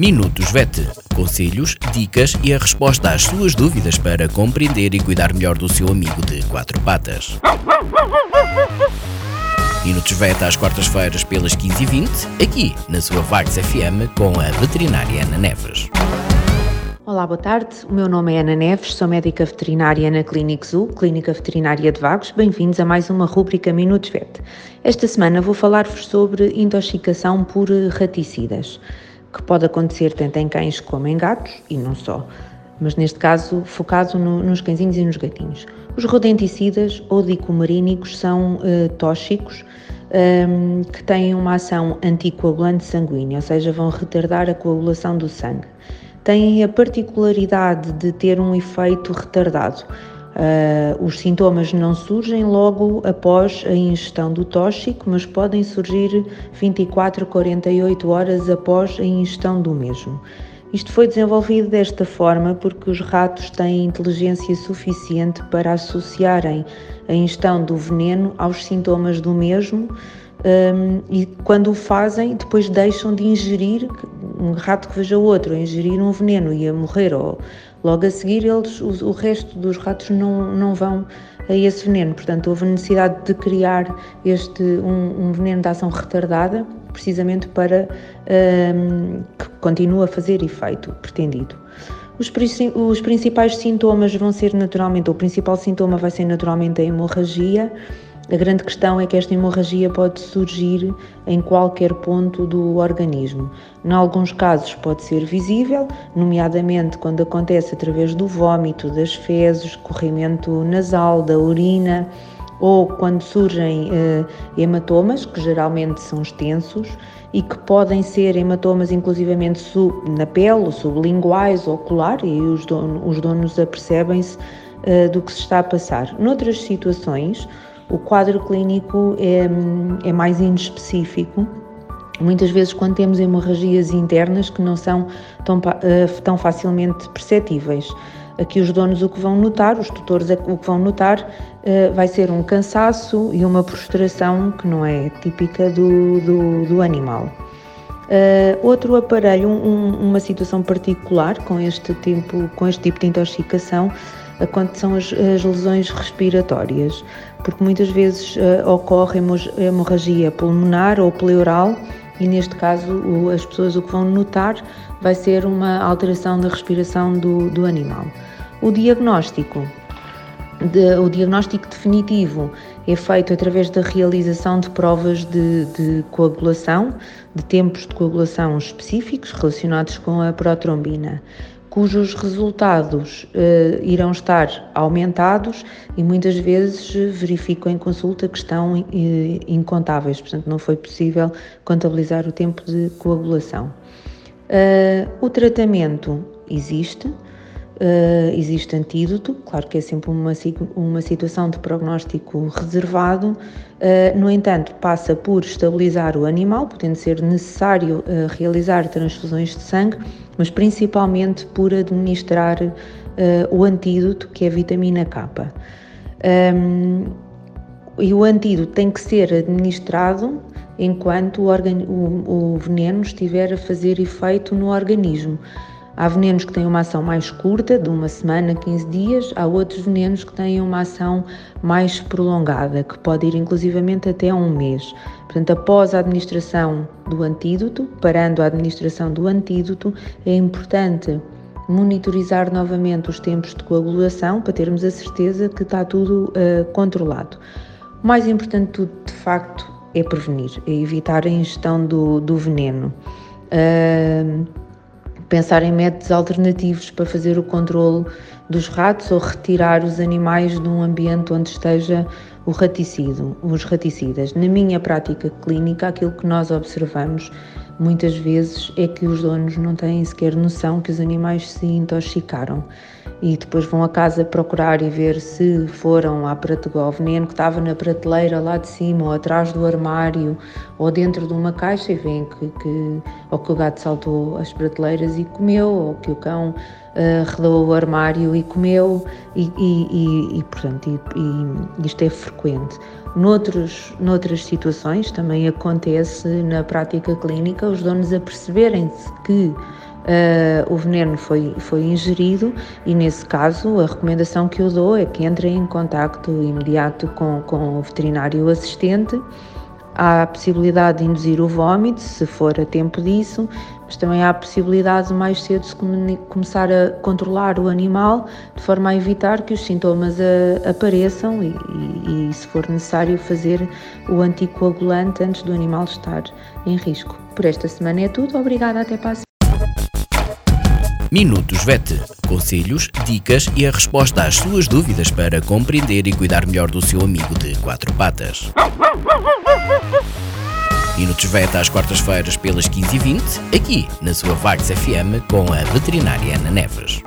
Minutos VET. Conselhos, dicas e a resposta às suas dúvidas para compreender e cuidar melhor do seu amigo de quatro patas. Minutos VET às quartas-feiras pelas 15h20, aqui na sua Vagos FM com a veterinária Ana Neves. Olá, boa tarde. O meu nome é Ana Neves, sou médica veterinária na Clínica Zoo, Clínica Veterinária de Vagos. Bem-vindos a mais uma rúbrica Minutos VET. Esta semana vou falar-vos sobre intoxicação por raticidas que pode acontecer tanto em cães como em gatos, e não só, mas neste caso focado no, nos cãezinhos e nos gatinhos. Os rodenticidas ou dicomarínicos são uh, tóxicos um, que têm uma ação anticoagulante sanguínea, ou seja, vão retardar a coagulação do sangue. Têm a particularidade de ter um efeito retardado. Uh, os sintomas não surgem logo após a ingestão do tóxico, mas podem surgir 24 a 48 horas após a ingestão do mesmo. Isto foi desenvolvido desta forma porque os ratos têm inteligência suficiente para associarem a ingestão do veneno aos sintomas do mesmo um, e quando o fazem, depois deixam de ingerir, um rato que veja outro a ingerir um veneno e a morrer ou Logo a seguir, eles, o, o resto dos ratos não, não vão a esse veneno. Portanto, houve necessidade de criar este, um, um veneno de ação retardada, precisamente para um, que continue a fazer efeito pretendido. Os, os, principais sintomas vão ser naturalmente, o principal sintoma vai ser naturalmente a hemorragia, a grande questão é que esta hemorragia pode surgir em qualquer ponto do organismo. Em alguns casos pode ser visível, nomeadamente quando acontece através do vômito, das fezes, corrimento nasal, da urina ou quando surgem eh, hematomas, que geralmente são extensos e que podem ser hematomas inclusivamente sub, na pele, sublinguais, ocular, e os donos, os donos apercebem-se eh, do que se está a passar. Noutras situações, o quadro clínico é, é mais inespecífico. Muitas vezes, quando temos hemorragias internas que não são tão, eh, tão facilmente perceptíveis, aqui os donos o que vão notar, os tutores o que vão notar, eh, vai ser um cansaço e uma prostração que não é típica do, do, do animal. Uh, outro aparelho, um, uma situação particular com este, com este tipo de intoxicação, quando as, as lesões respiratórias, porque muitas vezes uh, ocorre hemorragia pulmonar ou pleural e neste caso o, as pessoas o que vão notar vai ser uma alteração da respiração do, do animal. O diagnóstico de, o diagnóstico definitivo é feito através da realização de provas de, de, coagulação, de tempos de coagulação específicos relacionados com a protrombina cujos resultados uh, irão estar aumentados e muitas vezes verificam em consulta que estão uh, incontáveis, portanto não foi possível contabilizar o tempo de coagulação. Uh, o tratamento existe, Uh, existe antídoto, claro que é sempre uma, uma situação de prognóstico reservado, uh, no entanto, passa por estabilizar o animal, podendo ser necessário uh, realizar transfusões de sangue, mas principalmente por administrar o antídoto, que é a vitamina K. Um, e o antídoto tem que ser administrado enquanto o, o, o veneno estiver a fazer efeito no organismo. Há venenos que têm uma ação mais curta, de uma semana, 15 dias, há outros venenos que têm uma ação mais prolongada, que pode ir inclusivamente até um mês. Portanto, após a administração do antídoto, parando a administração do antídoto, é importante monitorizar novamente os tempos de coagulação para termos a certeza que está tudo uh, controlado. O mais importante de tudo, de facto, é prevenir, é evitar a ingestão do, do veneno. Uh, pensar em métodos alternativos para fazer o controle dos ratos ou retirar os animais de um ambiente onde esteja o raticídio, os raticidas. Na minha prática clínica, aquilo que nós observamos muitas vezes é que os donos não têm sequer noção que os animais se intoxicaram. E depois vão a casa procurar e ver se foram à prateleira, ao veneno que estava na prateleira lá de cima ou atrás do armário ou dentro de uma caixa e veem que, que ou que o gato saltou as prateleiras e comeu ou que o cão relou o armário e comeu, e, e, e, e portanto, isto é frequente. Noutros, noutras situações também acontece na prática clínica os donos a perceberem-se que Uh, o veneno foi, foi ingerido e, nesse caso, a recomendação que eu dou é que entrem em contacto imediato com, com o veterinário assistente. Há a possibilidade de induzir o vômito, se for a tempo disso, mas também há a possibilidade de mais cedo se começar a controlar o animal de forma a evitar que os sintomas a, apareçam e, e, e, se for necessário, fazer o anticoagulante antes do animal estar em risco. Por esta semana é tudo. Obrigada, até para a Minutos VET. Conselhos, dicas e a resposta às suas dúvidas para compreender e cuidar melhor do seu amigo de quatro patas. Minutos VET às quartas-feiras pelas 15h20, aqui na sua Vagos FM com a veterinária Ana Neves.